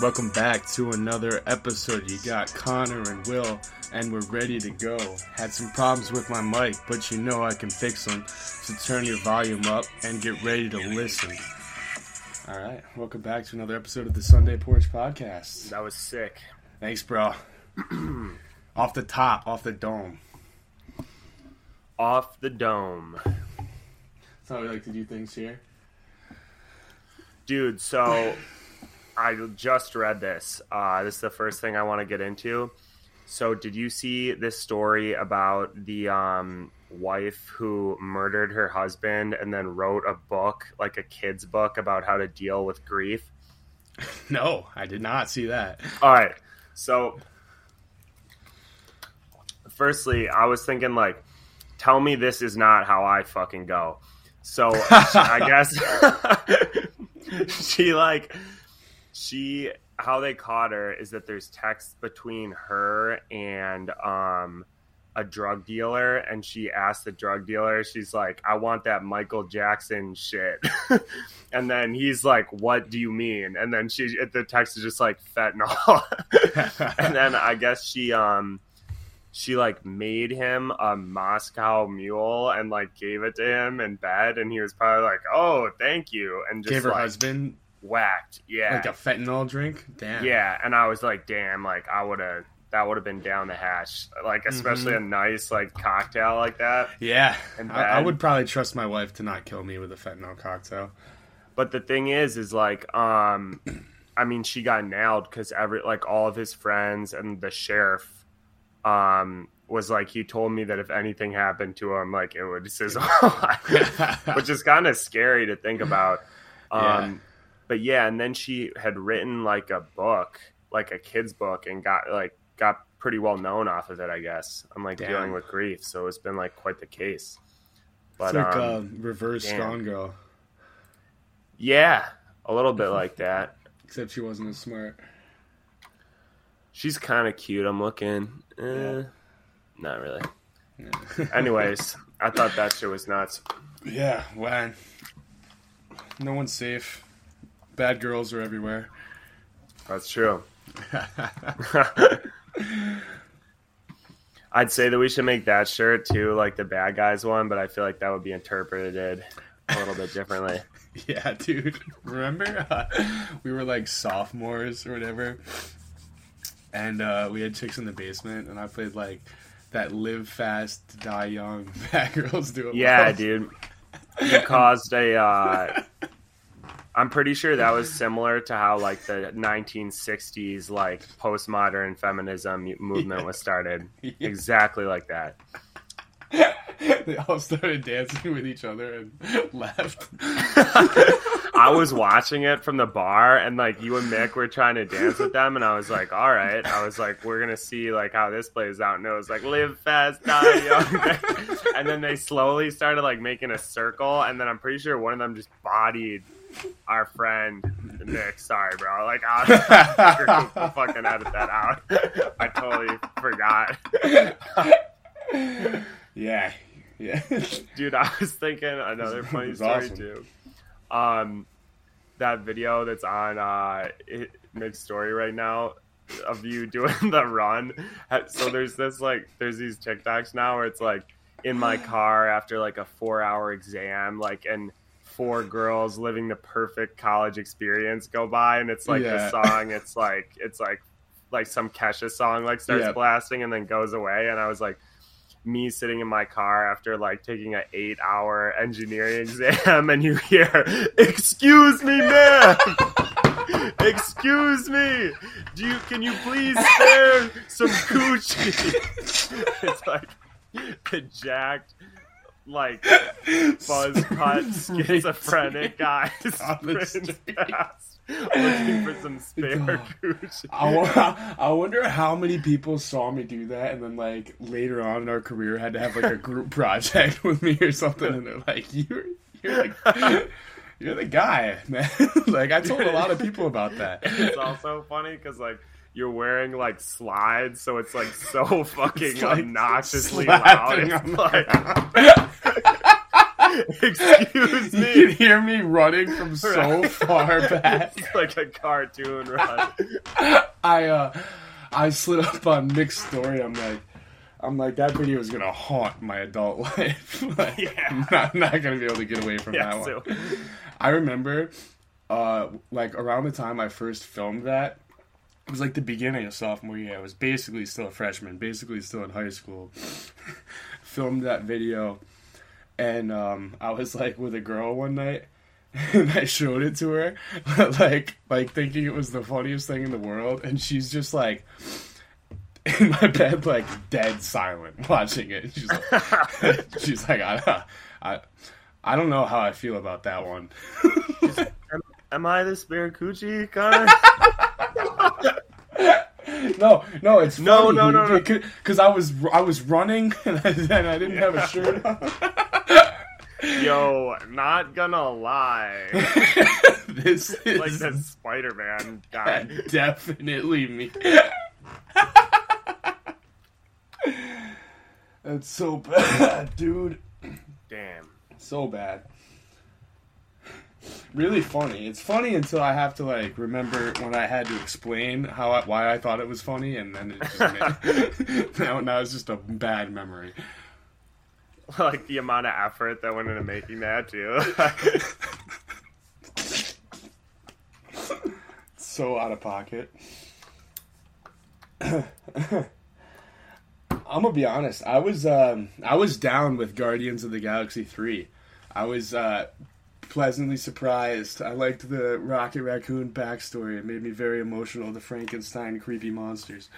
Welcome back to another episode. You got Connor and Will, and we're ready to go. Had some problems with my mic, but you know I can fix them. So turn your volume up and get ready to listen. All right, welcome back to another episode of the Sunday Porch Podcast. That was sick. Thanks, bro. off the top, off the dome. Off the dome. That's how we like to do things here. Dude, so I just read this. Uh, this is the first thing I want to get into. So, did you see this story about the um, wife who murdered her husband and then wrote a book, like a kid's book, about how to deal with grief? No, I did not see that. All right. So, firstly, I was thinking, like, tell me this is not how I fucking go. So, I guess she, like, she, how they caught her is that there's text between her and, um, a drug dealer and she asked the drug dealer she's like i want that michael jackson shit. And then he's like what do you mean? And then she the text is just like fentanyl. And then i guess she um she like made him a moscow mule and like gave it to him in bed and he was probably like oh thank you. And just Gave her like, husband whacked yeah like a fentanyl drink. Damn. yeah, and I was like, damn, like I would have that would have been down the hatch. Like especially a nice like cocktail like that. Yeah. And I, I would probably trust my wife to not kill me with a fentanyl cocktail. But the thing is is like um I mean she got nailed cuz every like all of his friends and the sheriff um was like he told me that if anything happened to him like it would sizzle which is kind of scary to think about. Um Yeah. But yeah, and then she had written like a book, like a kid's book and got like got pretty well known off of it, I guess. I'm like Damn. dealing with grief, so it's been like quite the case. It's But like um, a reverse damn. Gone Girl, yeah, a little bit like that. except she wasn't as smart. She's kind of cute. I'm looking. Eh, Yeah. Not really. Anyways, I thought that shit was nuts. yeah, when No one's safe. Bad girls are everywhere. That's true. I'd say that we should make that shirt too, like the bad guys one, but I feel like that would be interpreted a little bit differently. yeah, dude. Remember? Uh, we were like sophomores or whatever. And uh, we had chicks in the basement, and I played like that live fast, die young. Bad girls do it. Yeah, well. dude. You caused a. Uh, I'm pretty sure that was similar to how like the 1960s like postmodern feminism movement was started. Yeah. Exactly like that. they all started dancing with each other and left. I was watching it from the bar, and like you and Mick were trying to dance with them, and I was like, "All right." I was like, "We're gonna see like how this plays out," and it was like, "Live fast, die young," and then they slowly started like making a circle, and then I'm pretty sure one of them just bodied our friend Nick. Sorry, bro. Like, I'll fucking edit that out. I totally forgot, yeah, yeah. dude. I was thinking another funny story awesome. too. Um, that video that's on uh Nick's story right now of you doing the run. So there's this like there's these TikToks now where it's like in my car after like a four hour exam, like and four girls living the perfect college experience go by and it's like Yeah. the song it's like it's like like some Kesha song like starts Yeah. blasting and then goes away and I was like me sitting in my car after like taking an eight hour engineering exam and you hear excuse me man excuse me do you can you please spare some coochie it's like the jacked like buzz cut schizophrenic guys On the sprinting street. past looking for some spare. I, I wonder how many people saw me do that, and then like later on in our career had to have like a group project with me or something, and they're like, "You're you're like you're the guy, man." like I told a lot of people about that. it's also funny because like you're wearing like slides, so it's like so fucking like, obnoxiously loud. It's like. Excuse You can hear me running from so far back. It's like a cartoon run. I uh I slid up on Mick's story. I'm like I'm like that video is gonna haunt my adult life. like, Yeah. I'm not, not gonna be able to get away from Yeah, that one. I remember uh like around the time I first filmed that it was like the beginning of sophomore year. I was basically still a freshman, basically still in high school. filmed that video and um I was like with a girl one night and I showed it to her like like thinking it was the funniest thing in the world and she's just like in my bed like dead silent watching it. She's like she's like I I I don't know how I feel about that one. Am I the spare coochie, Connor? No, no, it's No, funny, no, no, no. Because I was I was running and I, and I didn't have a shirt on. Yo, not gonna lie. this is Like that Spider Man guy. definitely me. That's so bad, dude. Damn. So bad. Really funny. It's funny until I have to like remember when I had to explain how I, why I thought it was funny, and then it just made, now now it's just a bad memory. Like the amount of effort that went into making that too. so out of pocket. I'm gonna be honest. I was um, I was down with Guardians of the Galaxy three. I was uh, pleasantly surprised. I liked the Rocket Raccoon backstory. It made me very emotional. The Frankenstein creepy monsters.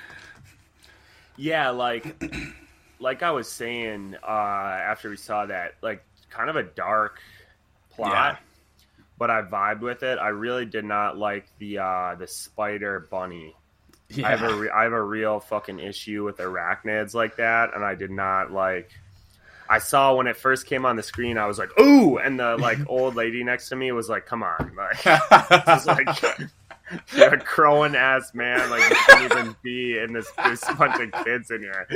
yeah, like like I was saying uh after we saw that, like kind of a dark plot. Yeah. But I vibed with it. I really did not like the uh the spider bunny. Yeah, I have a re- I have a real fucking issue with arachnids like that, and I did not like. I saw when it first came on the screen, I was like, "Ooh!" and the like old lady next to me was like, "Come on!" Like, just like you're a crowing ass man, like you shouldn't even be in this. A bunch of kids in here.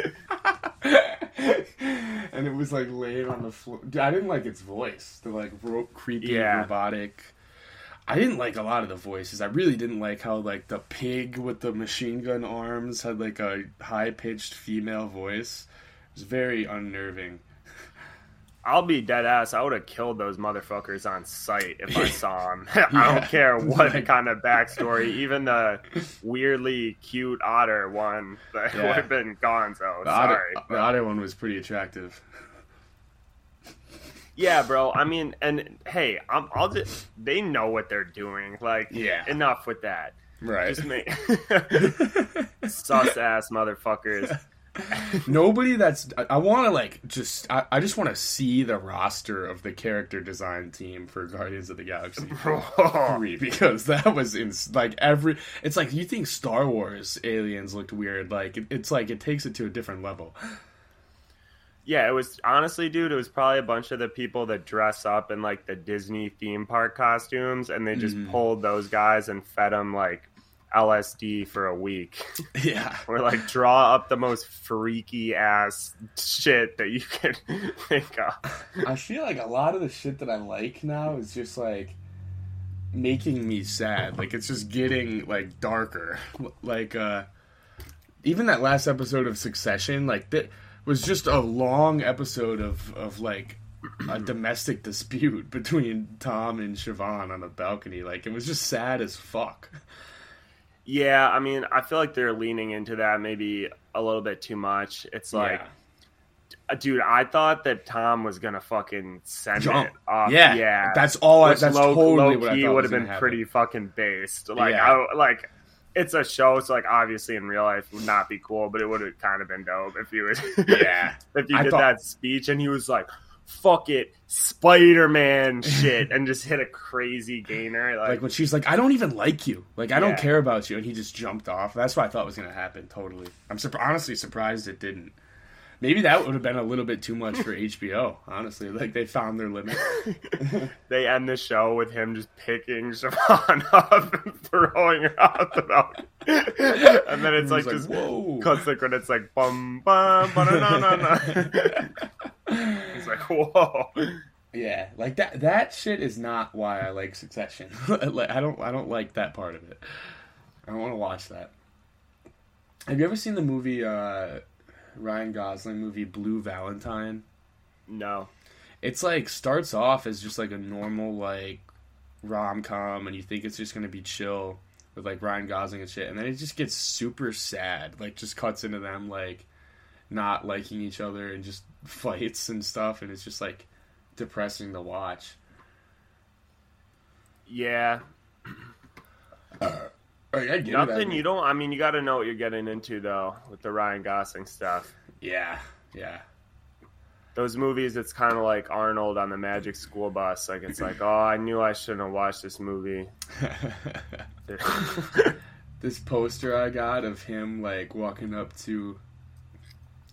and it was like laying on the floor. Dude, I didn't like its voice. The like ro- creepy Yeah. robotic. I didn't like a lot of the voices. I really didn't like how like the pig with the machine gun arms had like a high pitched female voice. It was very unnerving. I'll be dead ass. I would have killed those motherfuckers on sight if I saw them. I Yeah. don't care what Like- kind of backstory. Even the weirdly cute otter one that Yeah. would have been gone. So The sorry. other, the otter one was pretty attractive. Yeah, bro. I mean, and hey, I'm, I'll just. They know what they're doing. Like, Yeah. enough with that. Right. Just make sus ass motherfuckers. Nobody that's I, I want to like just I, I just want to see the roster of the character design team for Guardians of the Galaxy three because that was in like every it's like you think Star Wars aliens looked weird like it, it's like it takes it to a different level. Yeah, it was honestly, dude. It was probably a bunch of the people that dress up in like the Disney theme park costumes, and they just Mhm. pulled those guys and fed them like LSD for a week. Yeah. or like draw up the most freaky ass shit that you can think of. I feel like a lot of the shit that I like now is just like making me sad. Like it's just getting like darker. Like uh even that last episode of Succession, like that was just a long episode of of like a domestic dispute between Tom and Siobhan on a balcony. Like it was just sad as fuck. Yeah, I mean, I feel like they're leaning into that maybe a little bit too much. It's like, uh, dude, I thought that Tom was gonna fucking send Jump. it off. yeah, yeah. That's all. I, that's low, totally low key would have been happen. pretty fucking based. Like, Yeah. I, like it's a show, so like obviously in real life would not be cool, but it would have kind of been dope if you would. Yeah. if you I did thought- that speech and he was like, "Fuck it, Spider Man shit," and just hit a crazy gainer. Like, Like when she's like, "I don't even like you. Like I don't care about you," and he just jumped off. That's what I thought was going to happen. Totally. I'm surp- honestly surprised it didn't. Maybe that would have been a little bit too much for HBO. Honestly, like they found their limit. they end the show with him just picking Siobhan up and throwing her out the mountain. and then it's It was like, just whoa. cuts the credits like bum bum ba na na na. It's like whoa. Yeah, like that. That shit is not why I like Succession. like, I don't. I don't like that part of it. I don't want to watch that. Have you ever seen the movie uh, Ryan Gosling movie Blue Valentine? No. It's like starts off as just like a normal like rom com, and you think it's just gonna be chill with like Ryan Gosling and shit, and then it just gets super sad. Like just cuts into them like not liking each other and just fights and stuff, and it's just like depressing to watch. Yeah. Oh, yeah, I get it. Nothing you don't. I mean, you got to know what you're getting into though with the Ryan Gosling stuff. Yeah, yeah. Those movies, it's kind of like Arnold on the Magic School Bus. Like it's like, oh, I knew I shouldn't have watched this movie. this poster I got of him like walking up to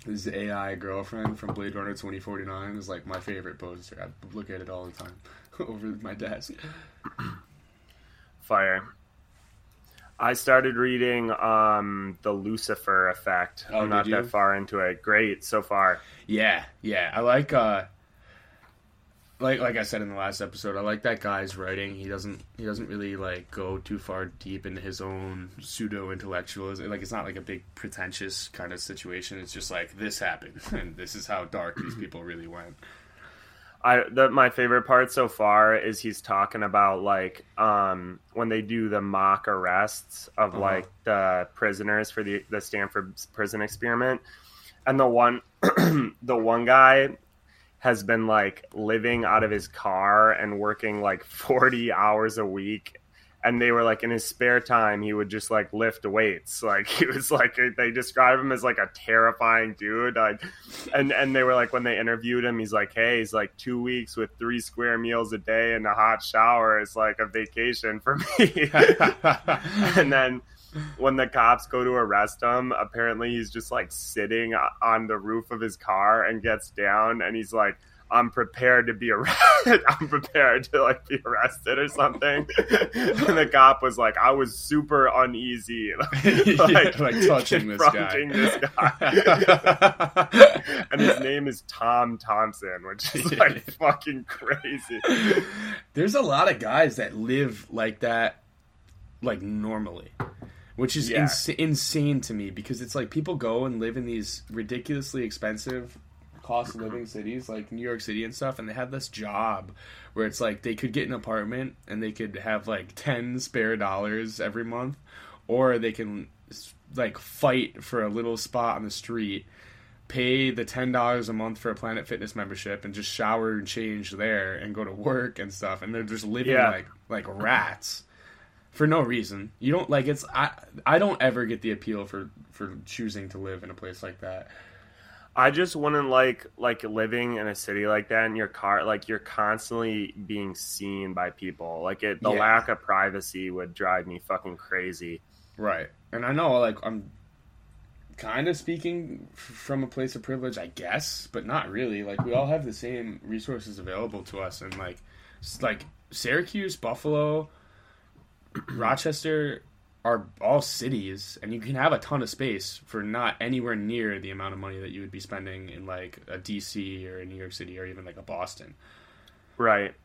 his AI girlfriend from Blade Runner 2049 is like my favorite poster. I look at it all the time over my desk. Fire. I started reading um, the Lucifer Effect. Oh, I'm not that far into it. Great so far. Yeah, yeah. I like uh like like I said in the last episode, I like that guy's writing. He doesn't he doesn't really like go too far deep into his own pseudo intellectualism. Like it's not like a big pretentious kind of situation. It's just like this happened and this is how dark these people really went. I the, my favorite part so far is he's talking about like um, when they do the mock arrests of Uh-huh. like the prisoners for the the Stanford prison experiment, and the one the one guy has been like living out of his car and working like 40 hours a week and they were like in his spare time he would just like lift weights. Like he was like they describe him as like a terrifying dude. Like and and they were like when they interviewed him he's like hey he's like two weeks with three square meals a day and a hot shower is like a vacation for me. And then when the cops go to arrest him apparently he's just like sitting on the roof of his car and gets down and he's like I'm prepared to be arrested. I'm prepared to like be arrested or something. and the cop was like, I was super uneasy, like, like touching this guy. this guy. and his name is Tom Thompson, which is like fucking crazy. There's a lot of guys that live like that, like normally, which is Yeah. ins- insane to me because it's like people go and live in these ridiculously expensive cost of living cities like New York City and stuff, and they have this job where it's like they could get an apartment and they could have like 10 spare dollars every month, or they can like fight for a little spot on the street pay the ten dollars a month for a Planet Fitness membership and just shower and change there and go to work and stuff, and they're just living Yeah. like like rats for no reason. You don't like it's I I don't ever get the appeal for for choosing to live in a place like that. I just wouldn't like like living in a city like that in your car. Like you're constantly being seen by people. Like it, the Yeah. lack of privacy would drive me fucking crazy. Right. And I know like I'm kind of speaking f- from a place of privilege, I guess, but not really. Like we all have the same resources available to us and like like Syracuse, Buffalo, Rochester are all cities and you can have a ton of space for not anywhere near the amount of money that you would be spending in like a DC or a New York City or even like a Boston. Right.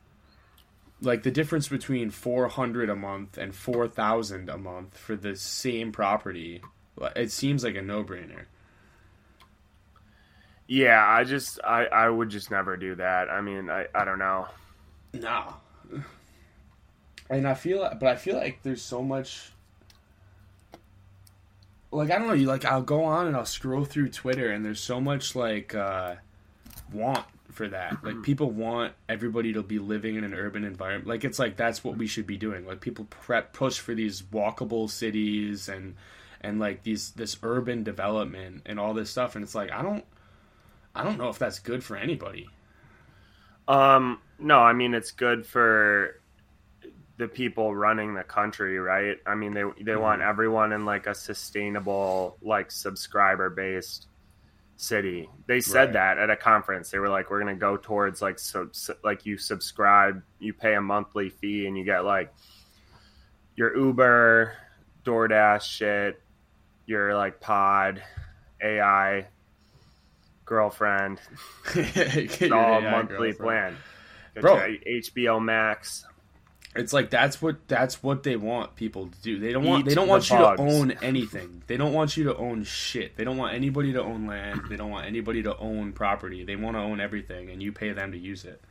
Like the difference between 400 a month and 4000 a month for the same property, it seems like a no-brainer. Yeah, I just I I would just never do that. I mean, I I don't know. No. And I feel, but I feel like there's so much. Like I don't know, you like I'll go on and I'll scroll through Twitter and there's so much like uh, want for that. Like people want everybody to be living in an urban environment. Like it's like that's what we should be doing. Like people prep push for these walkable cities and and like these this urban development and all this stuff. And it's like I don't I don't know if that's good for anybody. Um, no, I mean it's good for the people running the country, right? I mean they they want mm-hmm. everyone in like a sustainable, like subscriber based city. They said Right. that at a conference. They were like, we're gonna go towards like so, so like you subscribe, you pay a monthly fee, and you get like your Uber, DoorDash shit, your like Pod, AI, girlfriend, it's all AI monthly girlfriend. plan. Bro. HBO Max. It's like that's what that's what they want people to do. They don't want Eat they don't the want you to own anything. They don't want you to own shit. They don't want anybody to own land. They don't want anybody to own property. They want to own everything, and you pay them to use it.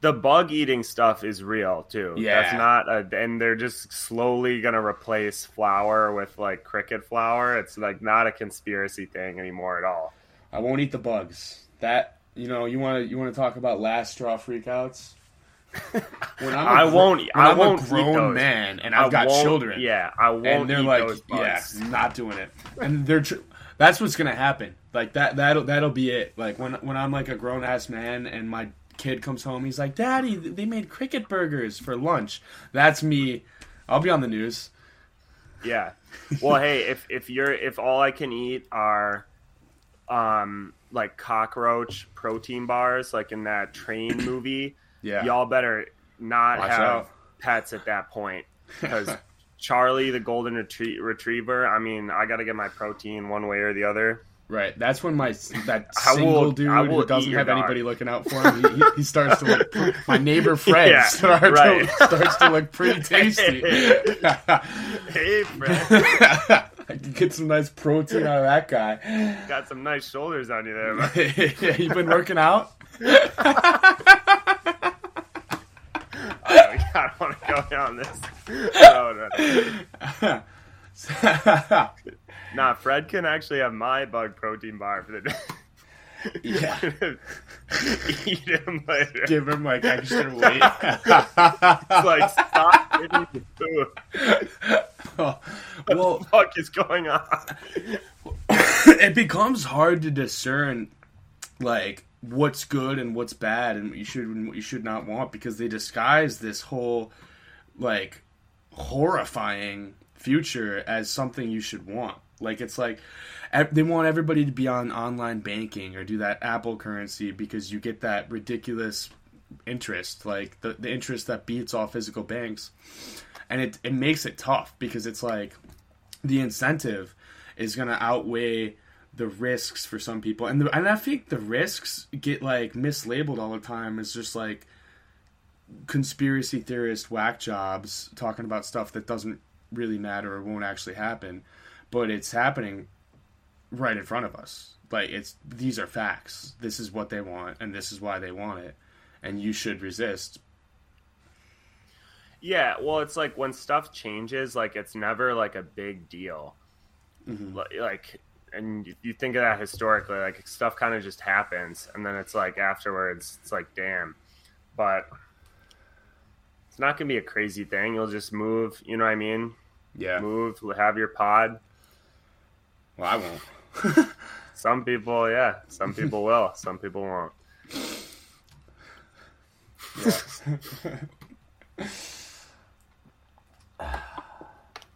The bug eating stuff is real too. Yeah. That's not a, and they're just slowly gonna replace flour with like cricket flour. It's like not a conspiracy thing anymore at all. I won't eat the bugs. That you know, you want to you want to talk about last straw freakouts. When I'm a I won't. when I I'm won't a grown man and I I've got children. Yeah, I won't and they're like, yeah, not doing it. And they're tr- that's what's gonna happen. Like that that'll that'll be it. Like when when I'm like a grown ass man and my kid comes home, he's like, "Daddy, they made cricket burgers for lunch." That's me. I'll be on the news. Yeah. Well, hey, if if you're if all I can eat are um like cockroach protein bars like in that train movie, Yeah. y'all better not Watch have out. pets at that point cuz Charlie the golden retrie- retriever, I mean, I got to get my protein one way or the other. Right. That's when my that single will- dude who doesn't have dog. anybody looking out for him, he, he, starts to look. My neighbor Fred Yeah, starts, right. to, starts to look pretty tasty. Hey, Fred, I can get some nice protein out of that guy. got some nice shoulders on you there. man. yeah, you've been working out? I don't want to go down this. Oh, no, no. Nah, Fred can actually have my bug protein bar for the day. yeah. Eat him later. Give him like extra weight. It's like, stop me food. well, What the fuck is going on? it becomes hard to discern like what's good and what's bad and what you should and what you should not want because they disguise this whole like horrifying future as something you should want. Like it's like they want everybody to be on online banking or do that Apple currency because you get that ridiculous interest, like the, the interest that beats all physical banks. And it, it makes it tough because it's like the incentive is going to outweigh the risks for some people. And the, and I think the risks get like mislabeled all the time as just like conspiracy theorist whack jobs talking about stuff that doesn't really matter or won't actually happen, but it's happening right in front of us. Like it's these are facts. This is what they want and this is why they want it. And you should resist. Yeah, well, it's like when stuff changes, like it's never like a big deal. Mhm. Like, and you- you think of that historically, like stuff kind of just happens, and then it's like afterwards, it's like, damn. But it's not gonna be a crazy thing. You'll just move. You know what I mean? Yeah. Move. Have your pod. Well, I won't. Some people, yeah. Some people will. Some people won't.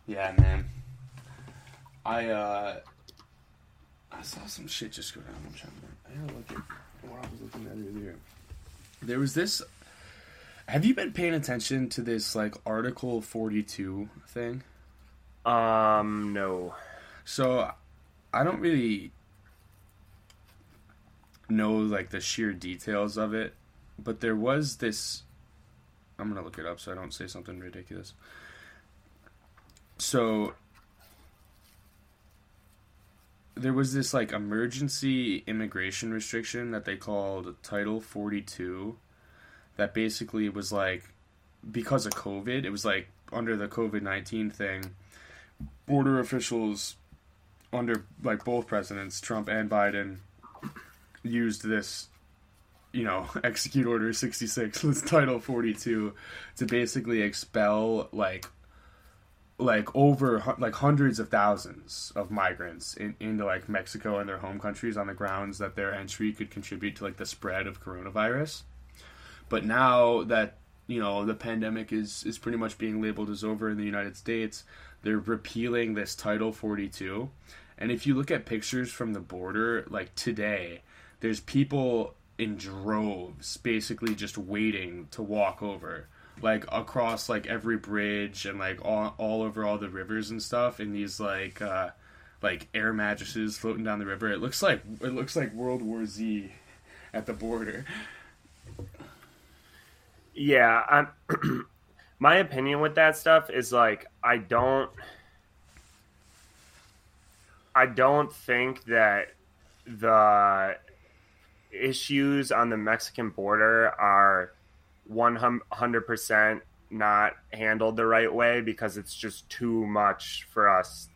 Yeah, man. I uh I saw some shit just go down. I'm trying to I gotta look at what I was looking at earlier. There was this have you been paying attention to this like Article forty two thing? Um, no. So I don't really know like the sheer details of it, but there was this I'm going to look it up so I don't say something ridiculous. So there was this like emergency immigration restriction that they called Title 42 that basically was like because of COVID, it was like under the COVID-19 thing, border officials under like both presidents, Trump and Biden, used this, you know, execute order 66, this title 42, to basically expel like like over like hundreds of thousands of migrants in, into like Mexico and their home countries on the grounds that their entry could contribute to like the spread of coronavirus. But now that you know the pandemic is is pretty much being labeled as over in the United States, they're repealing this Title 42. And if you look at pictures from the border, like today, there's people in droves basically just waiting to walk over. Like across like every bridge and like all, all over all the rivers and stuff in these like uh like air mattresses floating down the river. It looks like it looks like World War Z at the border. Yeah, I'm, my opinion with that stuff is like I don't I don't think that the issues on the Mexican border are 100% not handled the right way because it's just too much for us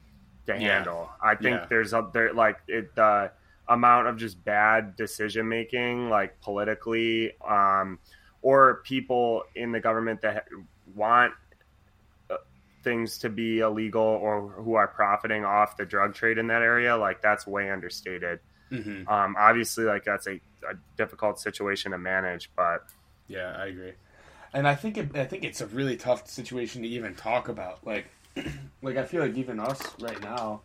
to Yeah. handle. I think Yeah. there's a there like it the amount of just bad decision making like politically um or people in the government that want uh, things to be illegal or who are profiting off the drug trade in that area like that's way understated Mm-hmm. um obviously like that's a, a difficult situation to manage but Yeah, I agree. And I think it, I think it's a really tough situation to even talk about. Like, like I feel like even us right now,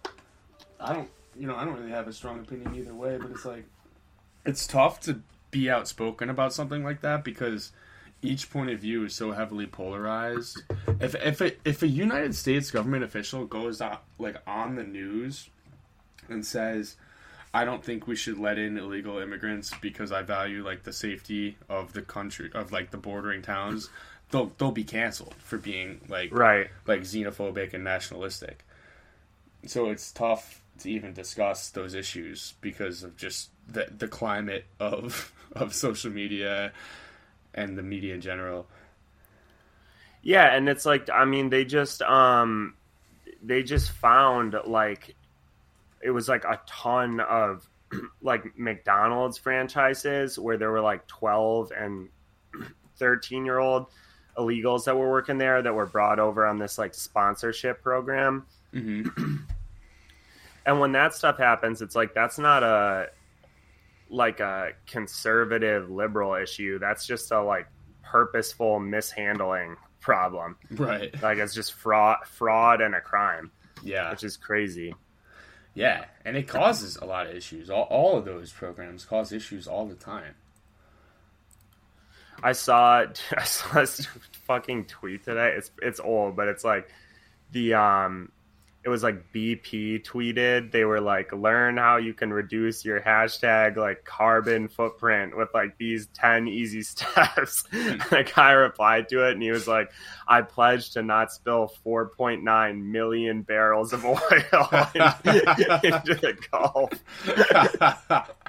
I don't, you know, I don't really have a strong opinion either way. But it's like, it's tough to be outspoken about something like that because each point of view is so heavily polarized. If if a, if a United States government official goes out like on the news and says, I don't think we should let in illegal immigrants because I value like the safety of the country of like the bordering towns. They'll they'll be canceled for being like right like xenophobic and nationalistic. So it's tough to even discuss those issues because of just the the climate of of social media and the media in general. Yeah, and it's like I mean they just um they just found like it was like a ton of like McDonald's franchises where there were like 12 and 13 year old illegals that were working there that were brought over on this like sponsorship program. Mm-hmm. And when that stuff happens, it's like that's not a like a conservative liberal issue. That's just a like purposeful mishandling problem. Right. Like it's just fraud, fraud and a crime, Yeah. which is crazy. Yeah, and it causes a lot of issues. All, all of those programs cause issues all the time. I saw I saw this fucking tweet today. It's it's old, but it's like the um it was like BP tweeted. They were like learn how you can reduce your hashtag like carbon footprint with like these 10 easy steps. and a guy replied to it and he was like I pledge to not spill 4.9 million barrels of oil into, the Gulf.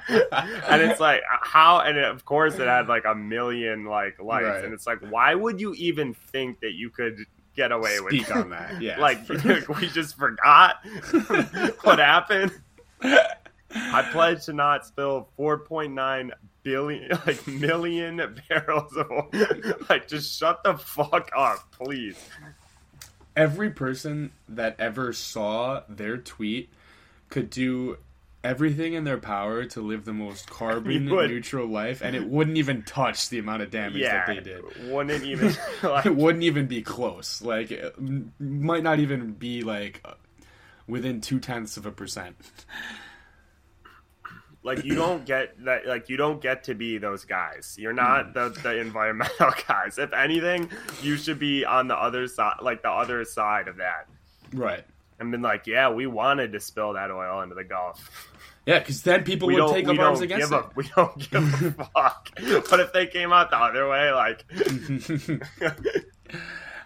and it's like uh, how and of course it had like a million like likes Right. and it's like why would you even think that you could get away with Speak that? on that. Yeah. like we just forgot what happened i pledge to not spill 4.9 billion like million barrels of oil like just shut the fuck up please every person that ever saw their tweet could do everything in their power to live the most carbon neutral life and it wouldn't even touch the amount of damage yeah that they did. wouldn't even like, it wouldn't even be close. Like it might not even be like within two tenths of a percent. Like you don't get that like you don't get to be those guys. You're not hmm. the, the environmental guys. If anything you should be on the other side like the other side of that. Right and been like yeah we wanted to spill that oil into the gulf yeah because then people we would take up arms against it a, we don't give a fuck but if they came out the other way like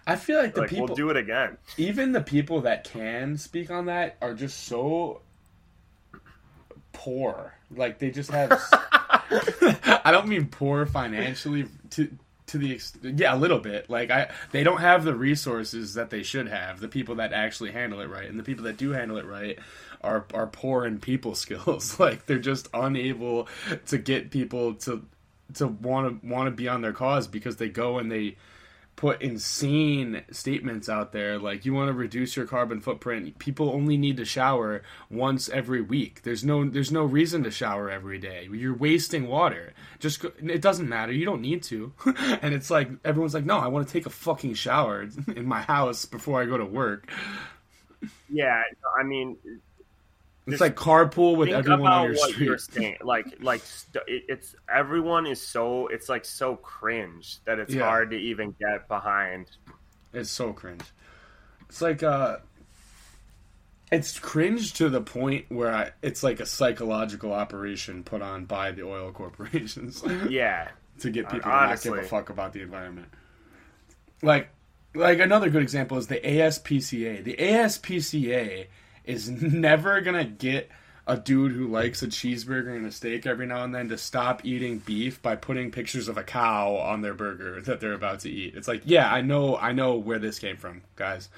I feel like the like people we'll do it again even the people that can speak on that are just so poor. Like they just have. I don't mean poor financially to to the ex- yeah a little bit. Like I they don't have the resources that they should have. The people that actually handle it right, and the people that do handle it right are are poor in people skills. like they're just unable to get people to to want to want to be on their cause because they go and they put insane statements out there like you want to reduce your carbon footprint people only need to shower once every week. There's no there's no reason to shower every day. You're wasting water. Just it doesn't matter. You don't need to. And it's like everyone's like no i want to take a fucking shower in my house before i go to work. Yeah i mean it's like carpool with everyone on your street you're saying like like st- it's everyone is so it's like so cringe that it's Yeah. hard to even get behind It's so cringe. It's like uh it's cringe to the point where I, it's like a psychological operation put on by the oil corporations. yeah to get people Honestly. to not give a fuck about the environment. Like, like another good example is the ASPCA. The ASPCA is never gonna get a dude who likes a cheeseburger and a steak every now and then to stop eating beef by putting pictures of a cow on their burger that they're about to eat. It's like, yeah, I know, I know where this came from, guys.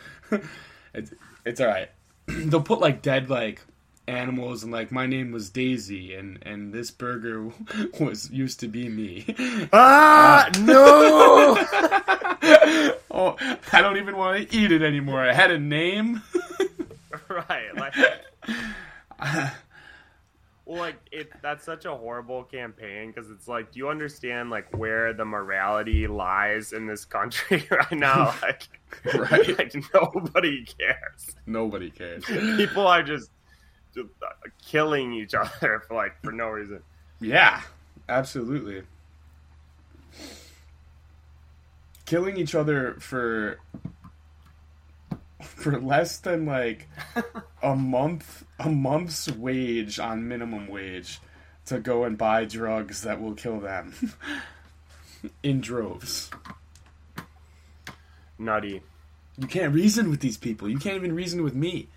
it's it's all right. They'll put like dead like animals and like my name was Daisy and and this burger was used to be me. Ah, no! oh, I don't even want to eat it anymore. I had a name. right, like, well, like it. That's such a horrible campaign because it's like, do you understand like where the morality lies in this country right now? Like, Right. like nobody cares. Nobody cares. People are just, just uh, killing each other for like for no reason. Yeah, absolutely. Killing each other for for less than like a month a month's wage on minimum wage to go and buy drugs that will kill them in droves. Nutty. You can't reason with these people. You can't even reason with me.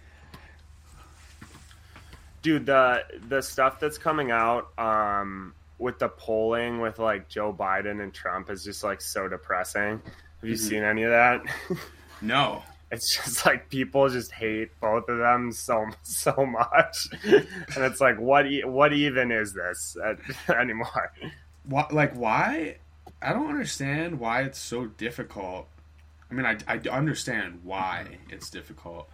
dude the the stuff that's coming out um with the polling with like joe biden and trump is just like so depressing have you Mhm. seen any of that No. It's just like people just hate both of them so so much and it's like what e- what even is this anymore Why, like why? I don't understand why it's so difficult. I mean, I, I understand why it's difficult,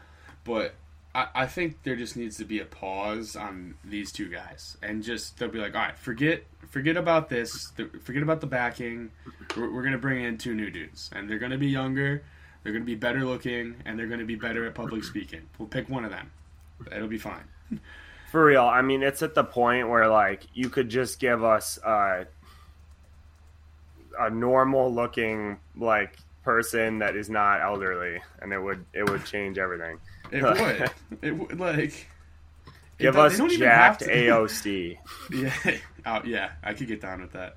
but I, I think there just needs to be a pause on these two guys, and just they'll be like, all right, forget forget about this, forget about the backing. We're, we're gonna bring in two new dudes, and they're gonna be younger, they're gonna be better looking, and they're gonna be better at public speaking. We'll pick one of them. It'll be fine. for real i mean it's at the point where like you could just give us uh, a normal looking like person that is not elderly and it would it would change everything It would. It would like. give us they don't even have jacked aoc Yeah, oh, yeah, I could get down with that.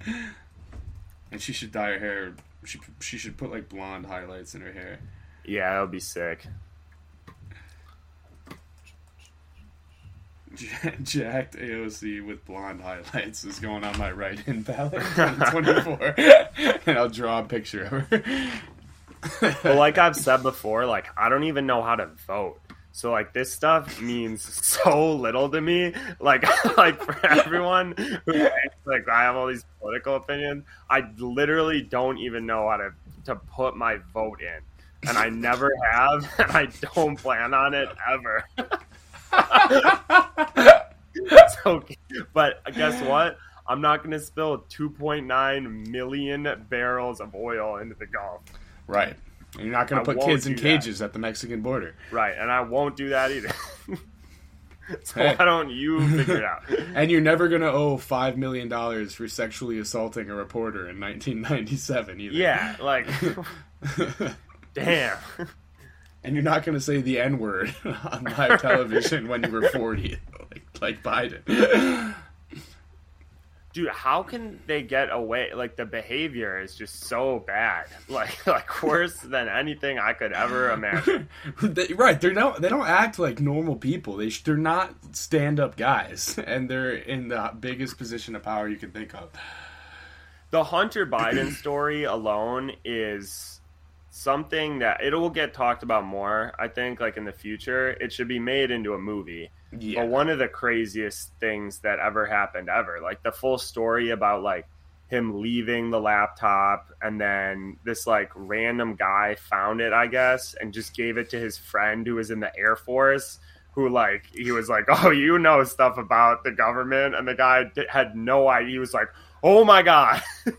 And she should dye her hair. She she should put like blonde highlights in her hair. yeah that would be sick Jacked AOC with blonde highlights is going on my right in ballot 24, and I'll draw a picture of her. but like i've said before like i don't even know how to vote so like this stuff means so little to me like like for everyone who like i have all these political opinions i literally don't even know how to to put my vote in. And i never have and i don't plan on it ever. So but guess what? I'm not going to spill 2.9 million barrels of oil into the gulf. Right. And you're not going to put kids in do that. cages at the Mexican border. Right, and I won't do that either. so Hey. why don't you figure it out? And you're never going to owe $5 million for sexually assaulting a reporter in 1997 either. Yeah, like, damn. And you're not going to say the N word on live television when you were 40, like, like Biden. Dude, how can they get away? Like, the behavior is just so bad. Like, like worse than anything I could ever imagine. They- right? They're not. they don't act like normal people. They sh- they're not stand up guys, and they're in the biggest position of power you can think of. The Hunter Biden story alone is something that it will get talked about more, I think, like in the future. It should be made into a movie. Yeah, but one of the craziest things that ever happened ever like the full story about like him leaving the laptop and then this like random guy found it i guess and just gave it to his friend who was in the air force who like he was like oh you know stuff about the government and the guy had no idea. He was like oh my god.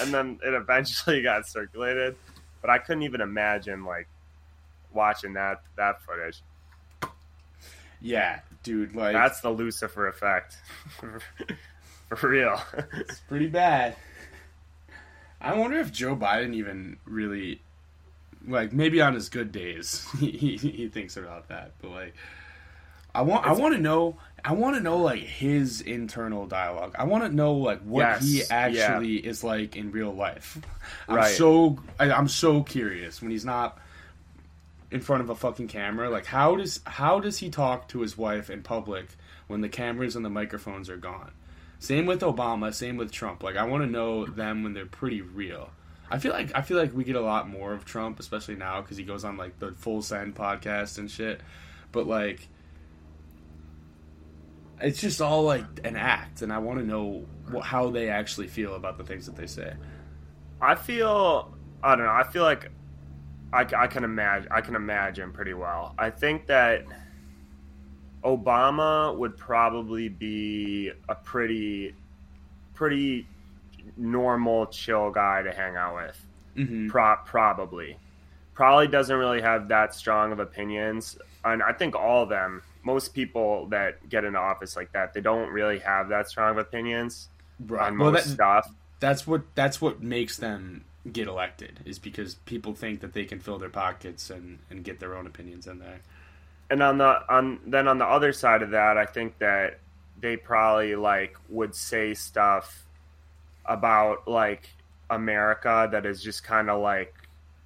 And then it eventually got circulated but i couldn't even imagine like watching that that footage yeah, dude. Like That's the Lucifer effect. For real. it's pretty bad. I wonder if Joe Biden even really, like, maybe on his good days, he he, he thinks about that. But like, I want I want to know I want to know like his internal dialogue. I want to know like what Yes, he yeah. actually is like in real life. I'm Right. so I, I'm so curious when he's not in front of a fucking camera. Like how does how does he talk to his wife in public when the cameras and the microphones are gone? Same with Obama. Same with Trump. Like I want to know them when they're pretty real. I feel like I feel like we get a lot more of Trump, especially now because he goes on like the Full Send podcast and shit. But like, it's just all like an act, and I want to know wh- how they actually feel about the things that they say. I feel I don't know. I feel like I, I can imagine I can imagine pretty well. I think that Obama would probably be a pretty pretty normal chill guy to hang out with. Mm-hmm. Pro- probably probably doesn't really have that strong of opinions and I think all of them most people that get into office like that they don't really have that strong of opinions on Well, most that, stuff. that's what that's what makes them get elected is because people think that they can fill their pockets and and get their own opinions in there. and on the on then on the other side of that, I think that they probably like would say stuff about like America that is just kind of like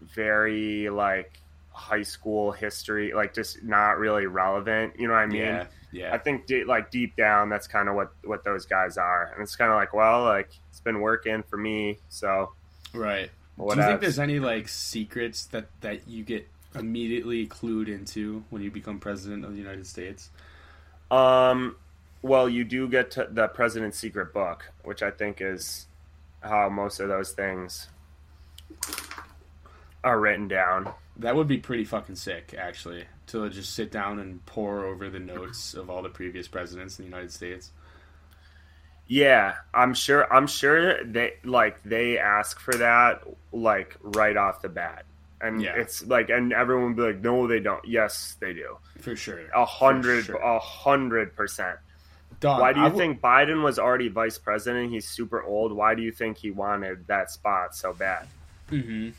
very like high school history, like just not really relevant. You know what I mean? yeah, yeah. I think de- like deep down, that's kind of what what those guys are, and it's kind of like, well, like it's been working for me, so Right. what Do you think there's any like secrets that that you get immediately clued into when you become president of the United States? Um, well, you do get to the president's secret book, which I think is how most of those things are written down. That would be pretty fucking sick, actually, to just sit down and pour over the notes of all the previous presidents in the United States. Yeah, I'm sure. I'm sure they like they ask for that like right off the bat, and Yeah. it's like, and everyone would be like, "No, they don't." Yes, they do. For sure. A hundred, a hundred percent. Dog, Why do you w- think Biden was already vice president? He's super old. Why do you think he wanted that spot so bad? Mhm.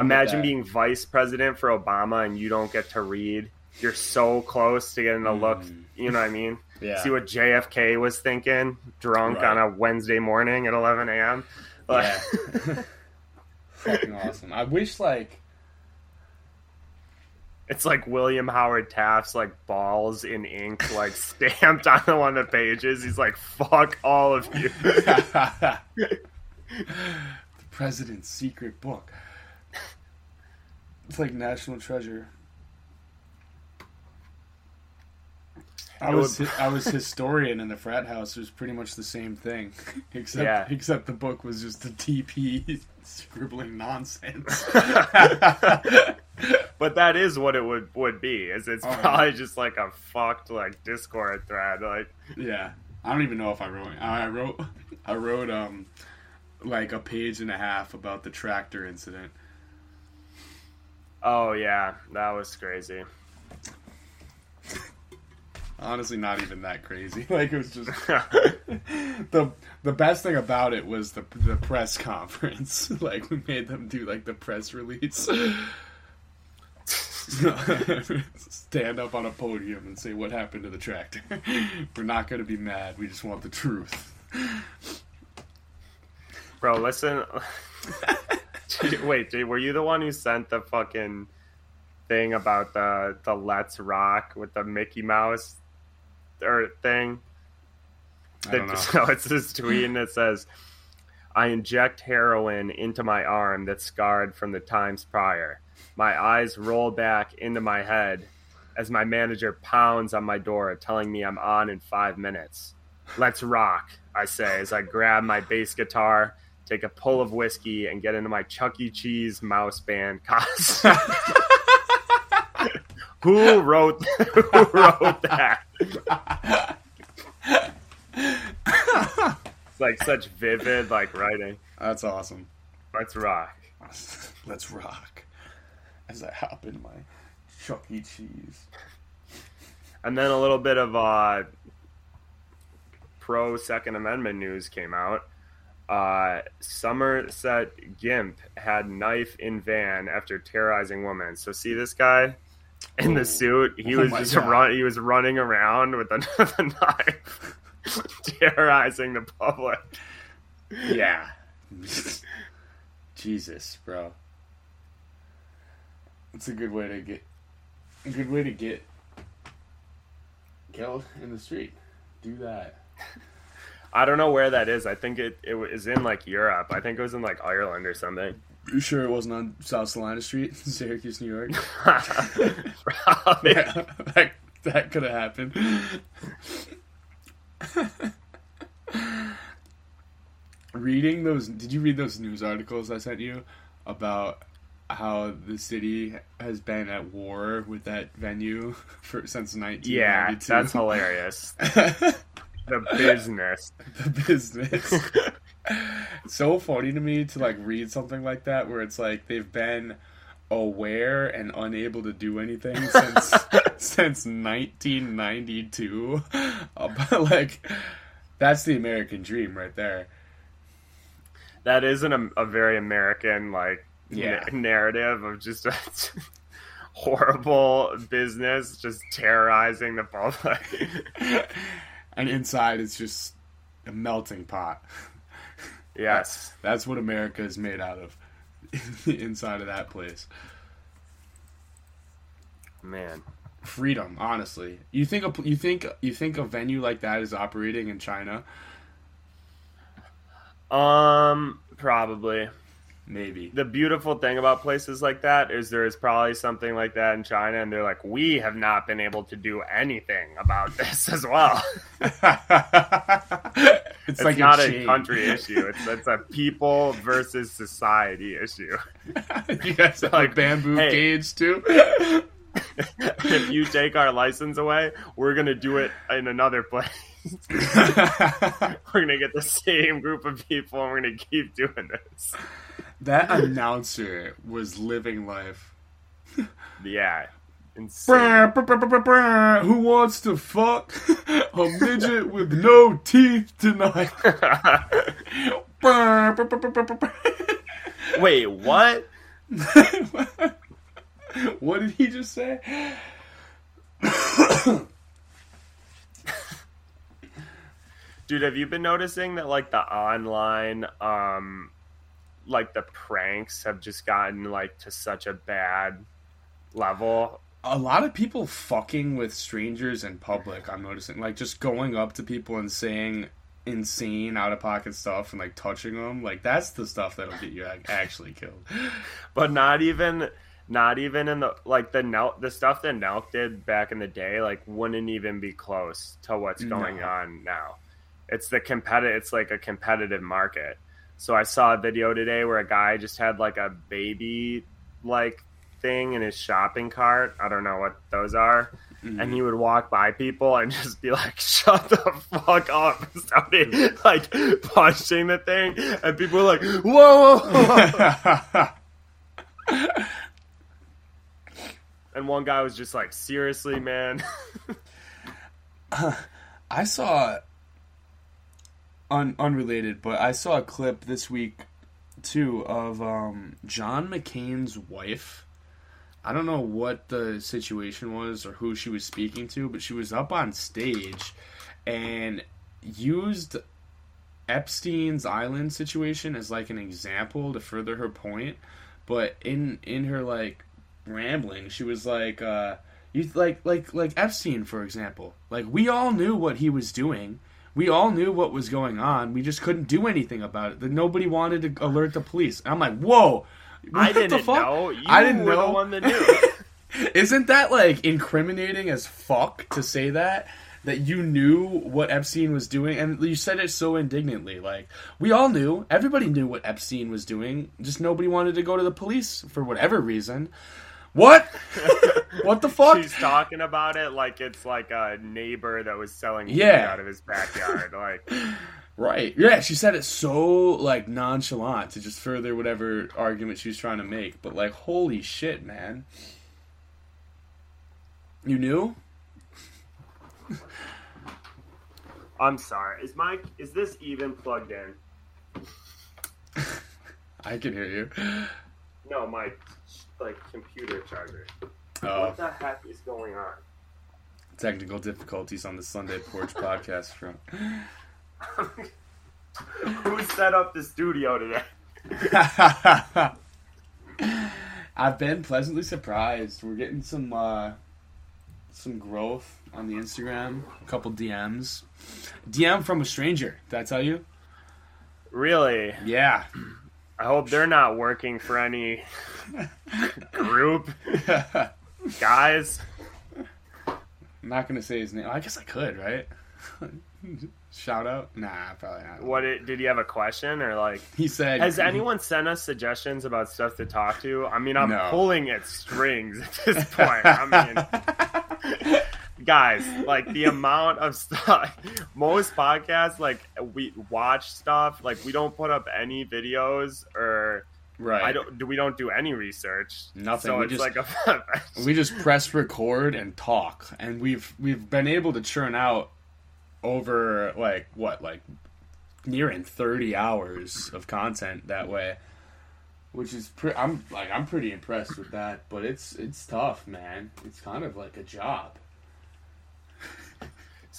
Imagine being vice president for Obama and you don't get to read. You're so close to getting a look. Mm. You know what I mean? Yeah. See what JFK was thinking, drunk Right. on a Wednesday morning at 11 a.m. Like, Yeah. fucking awesome. I wish like it's like William Howard Taft's like balls in ink, like stamped on one of the pages. He's like, "Fuck all of you." the president's secret book. It's like National Treasure. I was would- I was historian in the frat house. It was pretty much the same thing, except Yeah. except the book was just a TP scribbling nonsense. but that is what it would would be. Is it's Oh. probably just like a fucked like Discord thread. Like, Yeah, I don't even know if I wrote. I wrote. I wrote um, like a page and a half about the tractor incident. oh yeah, that was crazy. Honestly, not even that crazy. Like it was just the the best thing about it was the the press conference. like we made them do like the press release. Stand up on a podium and say what happened to the tractor. We're not going to be mad. We just want the truth. Bro, listen. Wait, were you the one who sent the fucking thing about the the Let's Rock with the Mickey Mouse or thing? Know. So it's this tweet and it says, "I inject heroin into my arm that's scarred from the times prior. My eyes roll back into my head as my manager pounds on my door, telling me I'm on in five minutes. Let's rock!" I say as I grab my bass guitar, take a pull of whiskey, and get into my Chuck E. Cheese mouse band costume. who wrote? Who wrote that? It's like such vivid like writing. That's awesome. Let's rock. Let's rock. As I hop in my Chuck E. Cheese. And then a little bit of uh, pro Second Amendment news came out. Uh, Somerset Gimp had knife in van after terrorizing woman. So see this guy, in the suit. He Oh was just God. run. He was running around with a, with a knife, terrorizing the public. Yeah. Jesus, bro. It's a good way to get a good way to get killed in the street. Do that. I don't know where that is. I think it it was in like Europe. I think it was in like Ireland or something. You sure it wasn't on South Salina Street, Syracuse, New York? Probably. yeah, that that could have happened. Reading those, did you read those news articles I sent you about how the city has been at war with that venue for since Yeah, that's hilarious. The business. the business. It's so funny to me to like read something like that where it's like they've been aware and unable to do anything since since 1992 but like that's the american dream right there That is an, a very American like Yeah. na- narrative of just a horrible business just terrorizing the public. and inside it's just a melting pot yes. that's what america is made out of the inside of that place Man. freedom honestly you think a, you think you think a venue like that is operating in china Um probably. Maybe The beautiful thing about places like that is there is probably something like that in China and they're like we have not been able to do anything about this as well. it's, It's like not a, a, country issue. It's it's a people versus society issue. you guys have Like, bamboo hey. cage too if you take our license away, we're gonna do it in another place. we're gonna get the same group of people and we're gonna keep doing this. That announcer was living life Yeah. Brr, brr, brr, who wants to fuck a midget with no teeth tonight. Wait, what? what did he just say? Dude, have you been noticing that like the online um like the pranks have just gotten like to such a bad level? A lot of people fucking with strangers in public. I'm noticing, like just going up to people and saying insane out of pocket stuff and like touching them. Like that's the stuff that'll get you ac- actually killed. but not even not even in the like the Nelk the stuff that Nelk did back in the day like wouldn't even be close to what's going No. on now. It's the competitive it's like a competitive market. So I saw a video today where a guy just had like a baby like thing in his shopping cart. I don't know what those are. And mm-hmm. he would walk by people and just be like, "Shut the fuck up!" and started like punching the thing, and people were like, "Whoa!" whoa, whoa." And one guy was just like, seriously, man. I saw un- unrelated, but I saw a clip this week too of um, John McCain's wife. I don't know what the situation was or who she was speaking to, but she was up on stage and used Epstein's island situation as like an example to further her point. But in in her like rambling, she was like, uh, "You like like like Epstein, for example. Like we all knew what he was doing." We all knew what was going on. We just couldn't do anything about it. That nobody wanted to alert the police. And I'm like, whoa! I didn't fuck? know. You I didn't were know. the one that knew. Isn't that like incriminating as fuck to say that? That you knew what Epstein was doing, and you said it so indignantly. Like we all knew, everybody knew what Epstein was doing. Just nobody wanted to go to the police for whatever reason. What? what the fuck? She's talking about it like it's like a neighbor that was selling Yeah. out of his backyard. Like, Right. Yeah, she said it so like nonchalant to just further whatever argument she was trying to make. But like, holy shit, man! You knew? I'm sorry. Is my is this even plugged in? I can hear you. No, my like computer charger. Uh, what the heck is going on? technical difficulties on the Sunday Porch podcast front. Who set up the studio today? I've been pleasantly surprised. We're getting some uh, some growth on the Instagram. A couple DMs. DM from a stranger. Did I tell you? Really? Yeah. I hope they're not working for any group guys. I'm not gonna say his name. I guess I could, right? Shout out? Nah, probably not. What it, did he have a question or like? He said. Has anyone sent us suggestions about stuff to talk to? I mean, I'm No. pulling at strings at this point. I mean, guys, like the amount of stuff. Most podcasts, like we watch stuff, like we don't put up any videos or right. I don't. Do we don't do any research? Nothing, So we it's just- like a. we just press record and talk, and we've we've been able to churn out over like what like nearing thirty hours of content that way, which is pre- I'm like I'm pretty impressed with that. But it's it's tough, man. It's kind of like a job.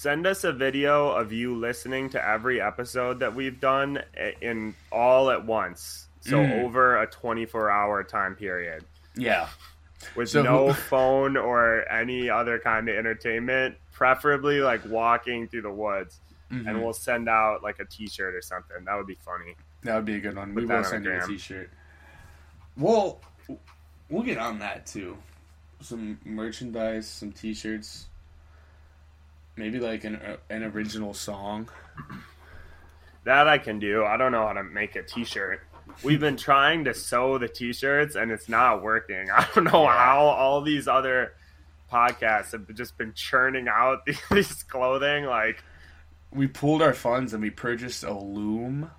Send us a video of you listening to every episode that we've done in all at once. So Mm. over a 24 hour time period Yeah, with So no phone or any other kind of entertainment, preferably like walking through the woods. Mm-hmm. And we'll send out like a t-shirt or something. That would be funny. that would be a good one. We Put that will send you a gram. T-shirt. We'll we'll get on that too. Some merchandise, some T-shirts. Maybe like an uh, an original song. That I can do. I don't know how to make a t-shirt. We've been trying to sew the t-shirts and it's not working. I don't know Yeah. how all these other podcasts have just been churning out these clothing like we pooled our funds and we purchased a loom.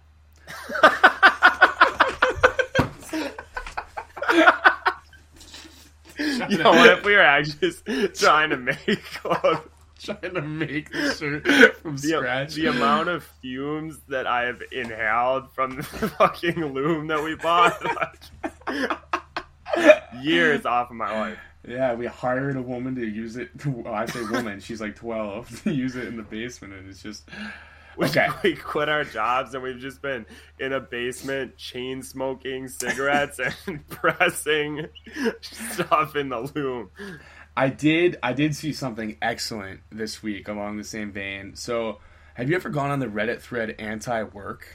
you know what if we were actually just trying to make clothes Trying to make the shirt from the, scratch. the amount of fumes that I have inhaled from the fucking loom that we bought like, years off of my life. yeah, we hired a woman to use it. Well, I say woman, she's like twelve to use it in the basement, and it's just We, Okay. we quit our jobs and we've just been in a basement chain smoking cigarettes and pressing stuff in the loom. I did I did see something excellent this week along the same vein. So, have you ever gone on the Reddit thread anti-work?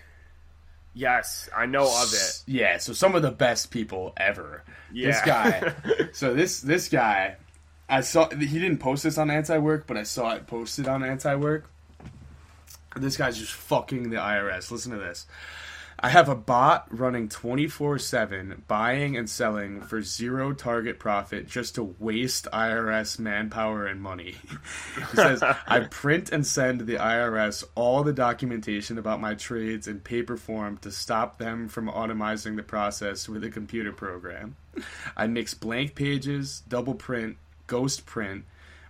Yes, I know of it. Yeah, so some of the best people ever. Yeah. This guy. so this this guy, I saw he didn't post this on anti-work, but I saw it posted on anti-work. This guy's just fucking the IRS. Listen to this. I have a bot running 24 7, buying and selling for zero target profit just to waste IRS manpower and money. he says, I print and send the IRS all the documentation about my trades in paper form to stop them from automizing the process with a computer program. I mix blank pages, double print, ghost print,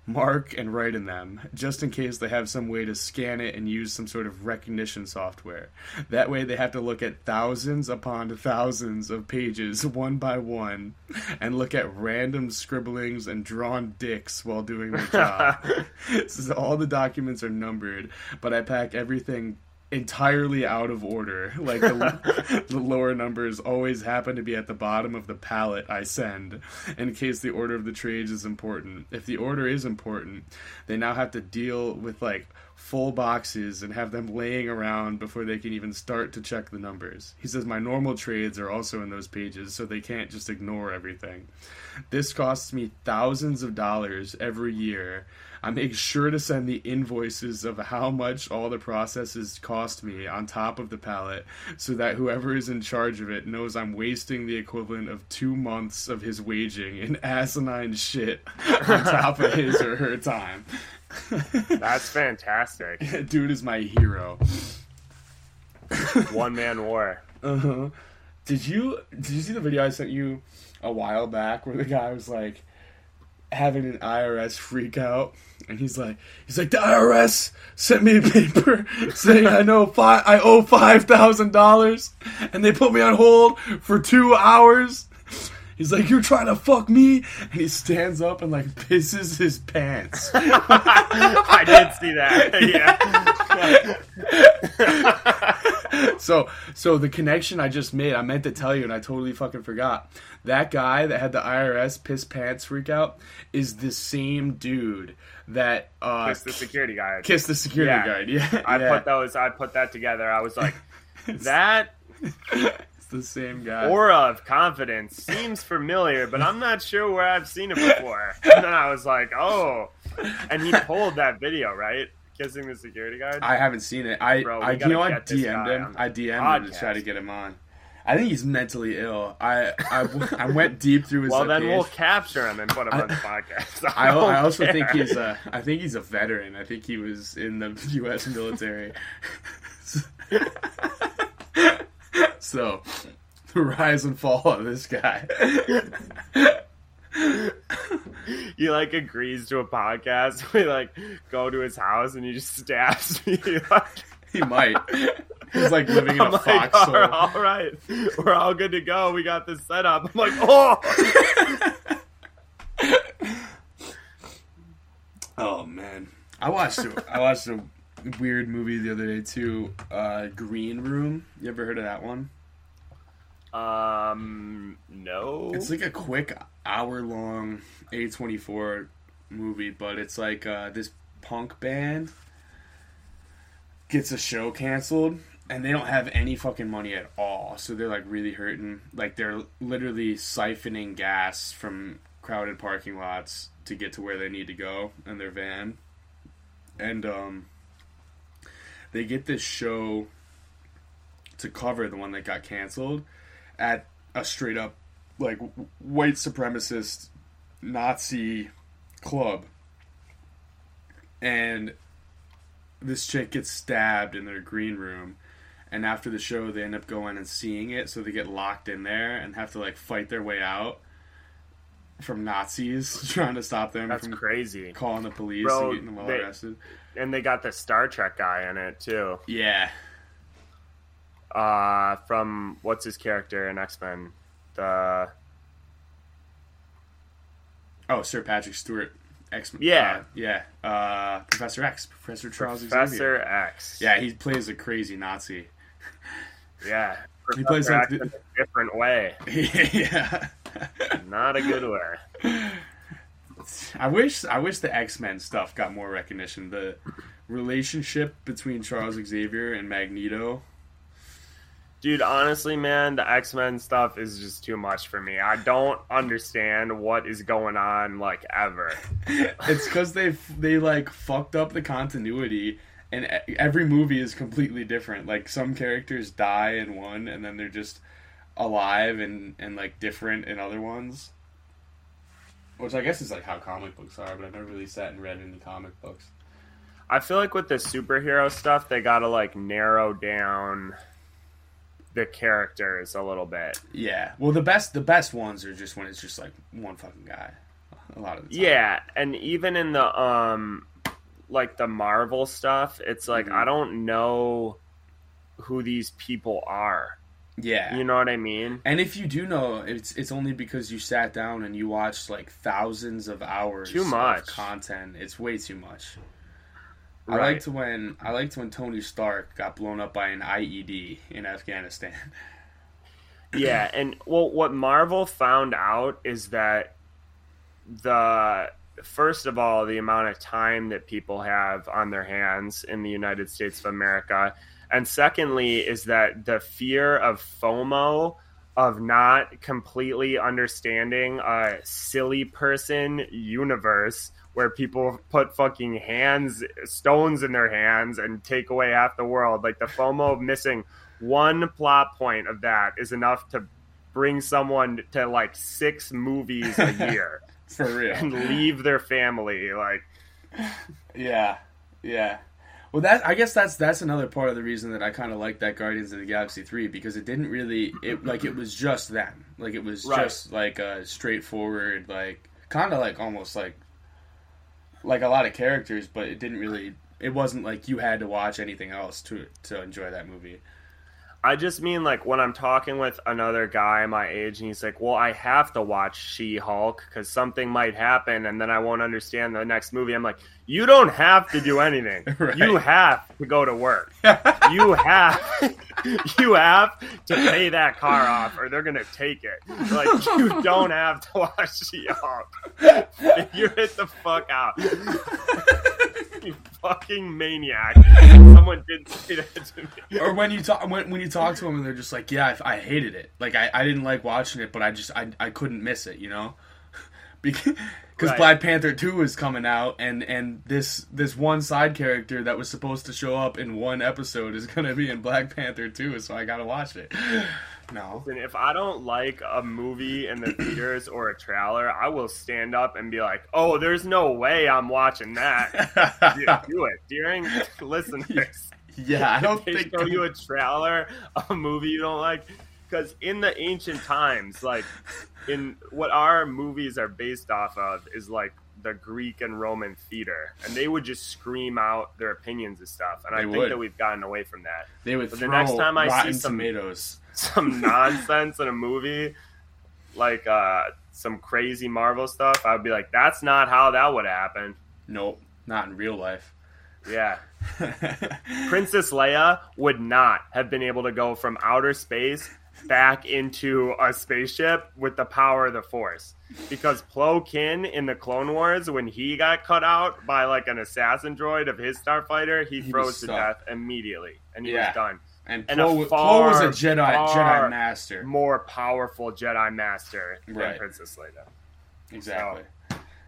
mark and write in them, just in case they have some way to scan it and use some sort of recognition software. That way they have to look at thousands upon thousands of pages one by one and look at random scribblings and drawn dicks while doing their job. so all the documents are numbered, but I pack everything entirely out of order. Like the, the lower numbers always happen to be at the bottom of the pallet I send in case the order of the trades is important. If the order is important, they now have to deal with like full boxes and have them laying around before they can even start to check the numbers. He says my normal trades are also in those pages so they can't just ignore everything. This costs me thousands of dollars every year. I make sure to send the invoices of how much all the processes cost me on top of the pallet so that whoever is in charge of it knows I'm wasting the equivalent of two months of his waging in asinine shit on top of his or her time. That's fantastic. Dude is my hero. One man war. Uh-huh. Did you did you see the video I sent you a while back where the guy was like having an IRS freak out and he's like he's like the IRS sent me a paper saying I know five I owe five thousand dollars and they put me on hold for two hours. He's like, "You're trying to fuck me," and he stands up and like pisses his pants. I did see that. Yeah. so, so the connection I just made, I meant to tell you, and I totally fucking forgot. That guy that had the IRS piss pants freak out is the same dude that uh, Kiss the security guy. kissed the security Yeah. guard. Yeah, I yeah. put those. I put that together. I was like, that it's the same guy. aura of confidence seems familiar, but I'm not sure where I've seen it before. And then I was like, oh, and he pulled that video, right? Kissing the security guard. I haven't seen it. I, Bro, I you know, I DM'd him. I DM'd him to try to get him on. I think he's mentally ill. I I, I went deep through his. well, then page. we'll capture him and put him I- on the podcast. I, don't I also care. think he's a. I think he's a veteran. I think he was in the U.S. military. so, the rise and fall of this guy. he like agrees to a podcast. We like go to his house and he just stabs me. Like, He might. He's like living in I'm a like, foxhole. all, all right, we're all good to go. We got this set up. I'm like, oh, Oh man, I watched a, I watched a weird movie the other day too. Uh, Green Room. You ever heard of that one? um, no. It's like a quick hour long A twenty four movie, but it's like uh, this punk band gets a show canceled and they don't have any fucking money at all. So they're like really hurting. Like they're literally siphoning gas from crowded parking lots to get to where they need to go in their van. And um they get this show to cover the one that got canceled at a straight up like white supremacist Nazi club. And this chick gets stabbed in their green room and after the show they end up going and seeing it so they get locked in there and have to like fight their way out from Nazis trying to stop them That's from crazy. calling the police Bro, and getting them all they- arrested. And they got the Star Trek guy in it too. Yeah. Uh, from what's his character in X Men? The Oh, Sir Patrick Stewart. X Men. Yeah. uh, yeah. Uh, Professor X, Professor Charles Xavier. Professor X. Yeah, he plays a crazy Nazi. yeah. He plays like in a different way, yeah. Not a good way. I wish I wish the X Men stuff got more recognition. The relationship between Charles Xavier and Magneto. Dude, honestly, man, the X Men stuff is just too much for me. I don't understand what is going on, like ever. It's because they they like fucked up the continuity, and every movie is completely different. Like some characters die in one, and then they're just alive and and like different in other ones. Which I guess is like how comic books are, but I've never really sat and read any comic books. I feel like with the superhero stuff, they gotta like narrow down the characters a little bit. Yeah. Well, the best the best ones are just when it's just like one fucking guy. A lot of the time. Yeah, and even in the um like the Marvel stuff, it's like Mhm. I don't know who these people are. Yeah. You know what I mean? And if you do know, it's it's only because you sat down and you watched like thousands of hours Too of much. content. It's way too much. I Right. liked when I liked when Tony Stark got blown up by an IED in Afghanistan. Yeah, and well what Marvel found out is that the first of all, the amount of time that people have on their hands in the United States of America, and secondly is that the fear of FOMO of not completely understanding a silly person universe where people put fucking hands stones in their hands and take away half the world like the FOMO of missing one plot point of that is enough to bring someone to like six movies a year For real. and leave their family like Yeah, yeah. Well, that I guess that's that's another part of the reason that I kind of like that Guardians of the Galaxy three because it didn't really it like it was just them like it was Right. just like a straightforward like kind of like almost like like a lot of characters, but it didn't really it wasn't like you had to watch anything else to to enjoy that movie. I just mean like when I'm talking with another guy my age and he's like, "Well, I have to watch She-Hulk cuz something might happen and then I won't understand the next movie." I'm like, "You don't have to do anything. Right. You have to go to work. you have you have to pay that car off or they're going to take it. Like you don't have to watch She-Hulk. You hit the fuck out." you fucking maniac. Someone did say that to me. or when you talk when, when you talk to them and they're just like, yeah, I, I hated it. Like I, I didn't like watching it, but I just I, I couldn't miss it. You know, because Right. Black Panther two is coming out, and and this this one side character that was supposed to show up in one episode is gonna be in Black Panther two, so I gotta watch it. No, And if I don't like a movie in the theaters or a trailer, I will stand up and be like, "Oh, there's no way I'm watching that." Yeah, do it during listeners. yeah, I don't they think show you a trailer a movie you don't like because in the ancient times like in what our movies are based off of is like the greek and roman theater and they would just scream out their opinions and stuff and i They think would. that we've gotten away from that they would the next time I see some- Tomatoes. some nonsense in a movie like uh some crazy marvel stuff i'd be like that's not how that would happen Nope, not in real life. yeah Princess Leia would not have been able to go from outer space back into a spaceship with the power of the Force. Because Plo Koon in the Clone Wars, when he got cut out by like an assassin droid of his starfighter, he, He froze to death immediately, and he Yeah. was done. and And Plo, Plo was a Jedi Jedi master. More powerful Jedi Master than Right. Princess Leia. Exactly.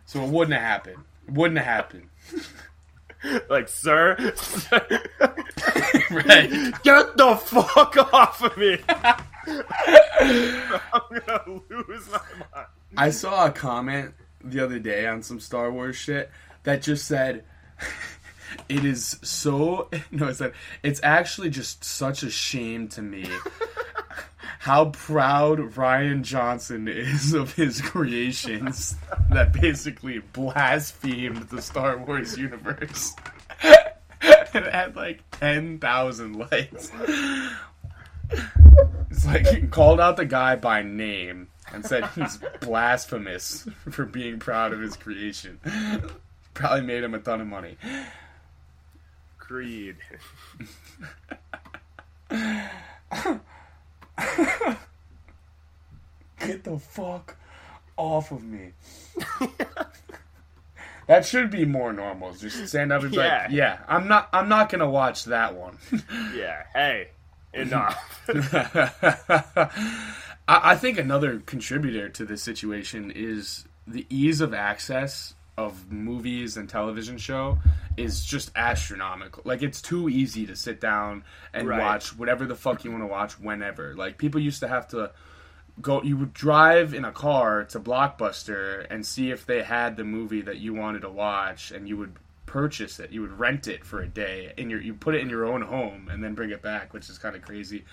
So it wouldn't have happened. It wouldn't have happened. Like, sir, right. get the fuck off of me! I'm gonna lose my mind. I saw a comment the other day on some Star Wars shit that just said it is so no it said it's actually just such a shame to me how proud Rian Johnson is of his creations that basically blasphemed the Star Wars universe. it had like 10,000 likes. It's like he called out the guy by name and said he's blasphemous for being proud of his creation. Probably made him a ton of money. Creed. Get the fuck off of me. that should be more normal. Just stand up and be Yeah. like, "Yeah, I'm not. I'm not gonna watch that one." Yeah. Hey, enough. I, I think another contributor to this situation is the ease of access of movies and television show is just astronomical. Like it's too easy to sit down and Right. watch whatever the fuck you want to watch whenever. Like people used to have to go you would drive in a car to Blockbuster and see if they had the movie that you wanted to watch and you would purchase it. You would rent it for a day and you you put it in your own home and then bring it back, which is kind of crazy.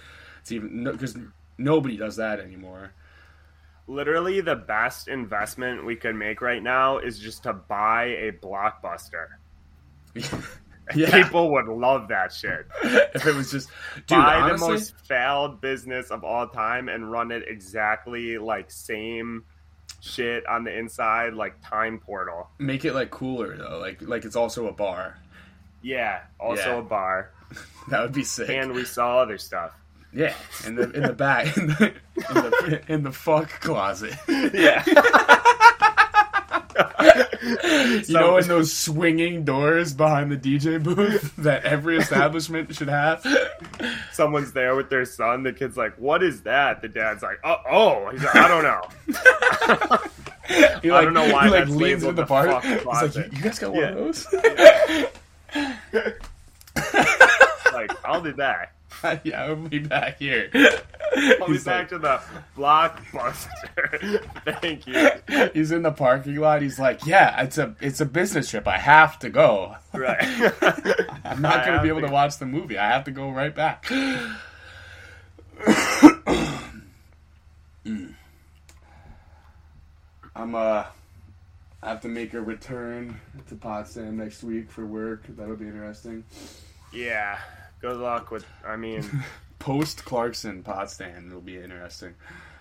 It's even because nobody does that anymore. Literally, the best investment we could make right now is just to buy a blockbuster. yeah, People would love that shit. if it was just dude, buy honestly, the most failed business of all time and run it exactly like same shit on the inside, like Time Portal. make it like cooler though, like like it's also a bar. Yeah. Also Yeah. a bar, That would be sick. and we sell other stuff. Yeah, in the in the back in the in the, in the fuck closet. Yeah. You know, in those swinging doors behind the DJ booth that every establishment should have. someone's there with their son. The kid's like, "What is that?" The dad's like, "Oh, oh." He's like, "I don't know." He, I don't know why he like that's leans labeled the the fuck He's like, closet. "You guys got Yeah. one of those?" like, I'll do that. yeah, I'll be back here. I'll be back like- to the blockbuster. Thank you. He's in the parking lot. He's like, "Yeah, it's a it's a business trip. I have to go. Right. I'm not going to be able to- to watch the movie. I have to go right back." I'm uh, I have to make a return to Potsdam next week for work. That'll be interesting. Yeah. Good luck with. I mean, post Clarkson Potsdam will be interesting.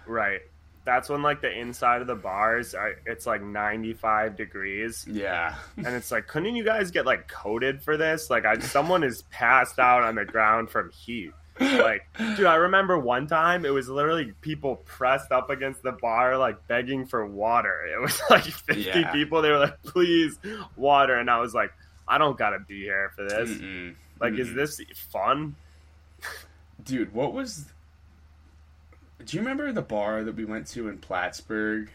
Right. That's when like the inside of the bars are it's like 95 degrees. Yeah. And it's like, couldn't you guys get like coated for this? Like I someone is passed out on the ground from heat. Like, dude, I remember one time it was literally people pressed up against the bar, like begging for water. It was like 50 Yeah. people. They were like, please, water. And I was like, I don't gotta be here for this. Mm-mm. Like, is Mm-mm. this fun? Dude, what was. Do you remember the bar that we went to in Plattsburgh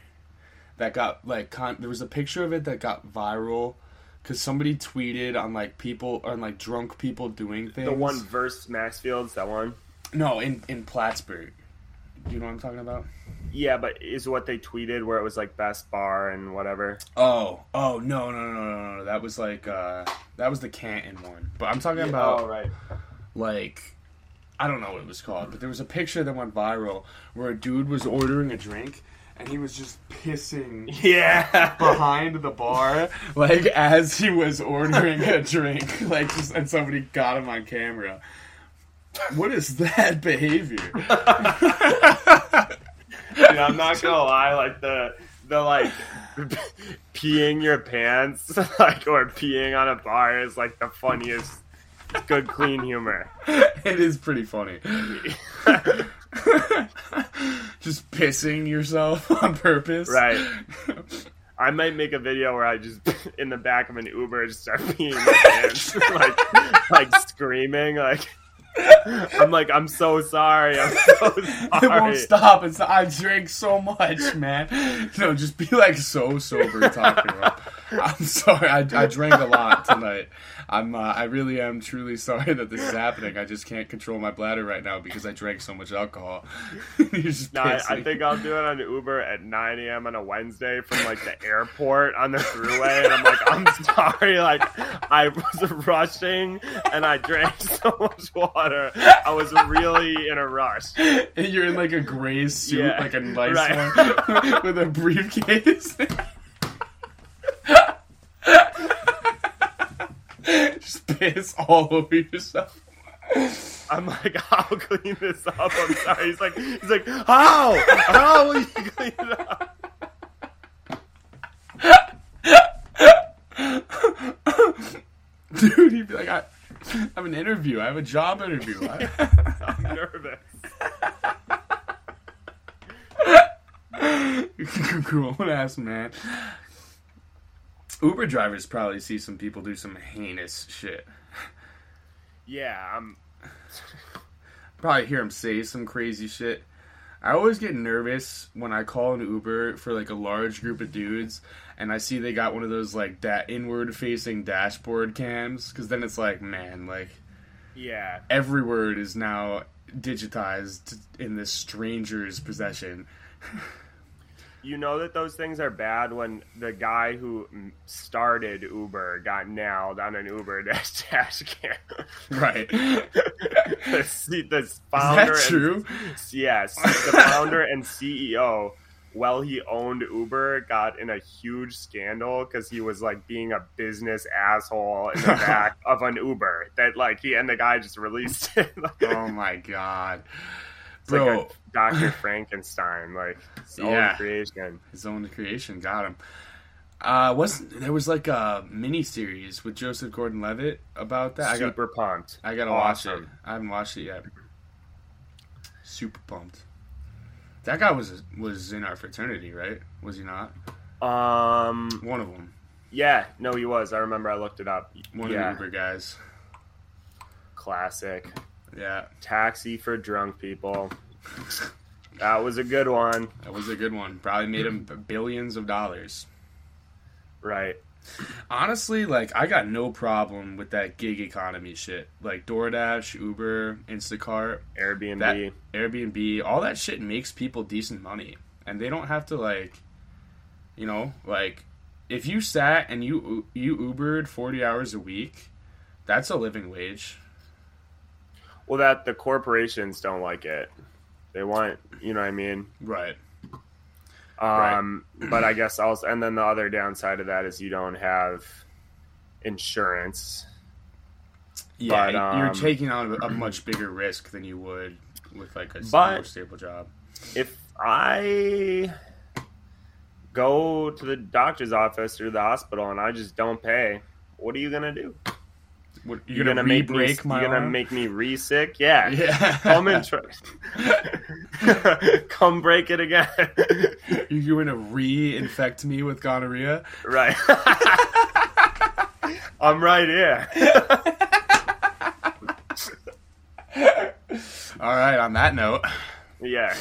that got, like, con- there was a picture of it that got viral because somebody tweeted on, like, people, on, like, drunk people doing things? The one versus Maxfields, that one. No, in, in Plattsburgh. Do you know what I'm talking about? Yeah, but is what they tweeted where it was like best bar and whatever. Oh, oh, no, no, no, no, no, no. That was, like, uh, that was the Canton one. But I'm talking about. oh right. like I don't know what it was called, but there was a picture that went viral where a dude was ordering a drink and he was just pissing Yeah. behind the bar like as he was ordering a drink like just, and somebody got him on camera. What is that behavior? Dude, I'm not gonna lie, like the the like peeing your pants, like or peeing on a bar is like the funniest. Good clean humor. it is pretty funny. just pissing yourself on purpose. Right. I might make a video where I just in the back of an Uber just start peeing my pants, like like screaming, like I'm like I'm so sorry, I'm so It won't stop. It's I drink so much, man. No, just be like so sober talking about. I'm sorry. I, I drank a lot tonight. I'm. Uh, I really am truly sorry that this is happening. I just can't control my bladder right now because I drank so much alcohol. Just No, I, I think I'll do it on Uber at 9 a.m. on a Wednesday from like the airport on the throughway, and I'm like, I'm sorry, like I was rushing and I drank so much water. I was really in a rush. And You're in like a gray suit, Yeah, like a nice right. one, with a briefcase. just piss all over yourself. I'm like, I'll clean this up. I'm sorry. He's like, he's like, how? How will you clean it up? Dude, he'd be like, I I have an interview. I have a job interview. I'm nervous. Grown ass man. Uber drivers probably see some people do some heinous shit. Yeah, I'm. Probably hear them say some crazy shit. I always get nervous when I call an Uber for like a large group of dudes and I see they got one of those like that inward facing dashboard cams because then it's like, man, like Yeah, every word is now digitized in this stranger's possession. you know that those things are bad when the guy who started Uber got nailed on an Uber dash dash cam. Right. the, the Is founder that and- true? yes, the founder and CEO, while he owned Uber, got in a huge scandal because he was like being a business asshole in the back of an Uber. That like he and the guy just released it. Oh my god. It's like Bro, a Dr. Frankenstein, like his own Yeah. creation. his own creation got him. Uh, was there was like a mini series with Joseph Gordon-Levitt about that? I got Super pumped. I gotta watch it. I haven't watched it yet. Super pumped. That guy was was in our fraternity, right? Was he not? Um. One of them. Yeah. No, he was. I remember. I looked it up. One yeah. of the Uber guys. Classic. Yeah, Taxi for drunk people. That was a good one. that was a good one. Probably made him billions of dollars. Right. Honestly, like I got no problem with that gig economy shit. Like DoorDash, Uber, Instacart, Airbnb. That- Airbnb, all that shit makes people decent money. And they don't have to like you know, like if you sat and you you Ubered 40 hours a week, that's a living wage. Well, that the corporations don't like it. They want, you know what I mean? Right. Um, but I guess also, and then the other downside of that is you don't have insurance. Yeah, But, you're um, taking on a, a much bigger risk than you would with like a more stable job. if I go to the doctor's office or the hospital and I just don't pay, what are you gonna do? What, You're, gonna, make me. you're gonna arm? make me re-sick? Yeah. Yeah. Come and try. Come break it again. You're gonna re-infect me with gonorrhea. right. I'm right here. All right. On that note. yeah.